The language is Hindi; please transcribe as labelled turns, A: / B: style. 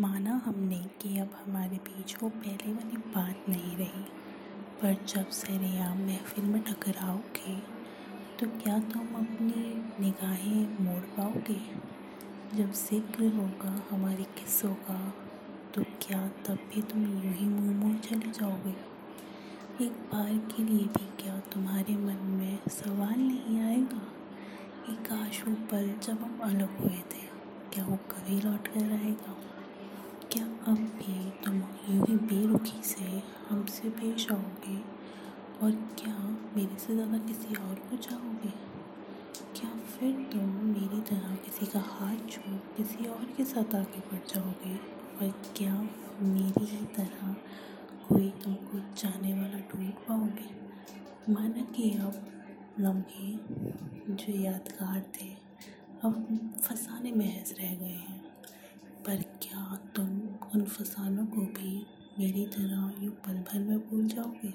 A: माना हमने कि अब हमारे बीच वो पहले वाली बात नहीं रही। पर जब सरेआम महफिल में टकराओगे तो क्या तुम अपनी निगाहें मोड़ पाओगे? जब ज़िक्र होगा हमारे किस्सों का तो क्या तब भी तुम यूँ ही मुँह मोड़ चले जाओगे? एक बार के लिए भी क्या तुम्हारे मन में सवाल नहीं आएगा? एक आशु पल जब हम अलग हुए थे, क्या वो कभी लौट कर आएगा? क्या अब भी तुम यूँ ही बेरुखी से हमसे पेश आओगे? और क्या मेरे से ज़्यादा किसी और को चाहोगे? क्या फिर तुम मेरी तरह किसी का हाथ छोड़ किसी और के साथ आगे बढ़ जाओगे? और क्या मेरी ही तरह कोई तुमको जाने वाला ढूंढ पाओगे? माना कि अब लम्हे जो यादगार थे। अब फसाने महज रह गए हैं। पर क्या फसानों को भी मेरी तरह यूँ पल भर में भूल जाओगे?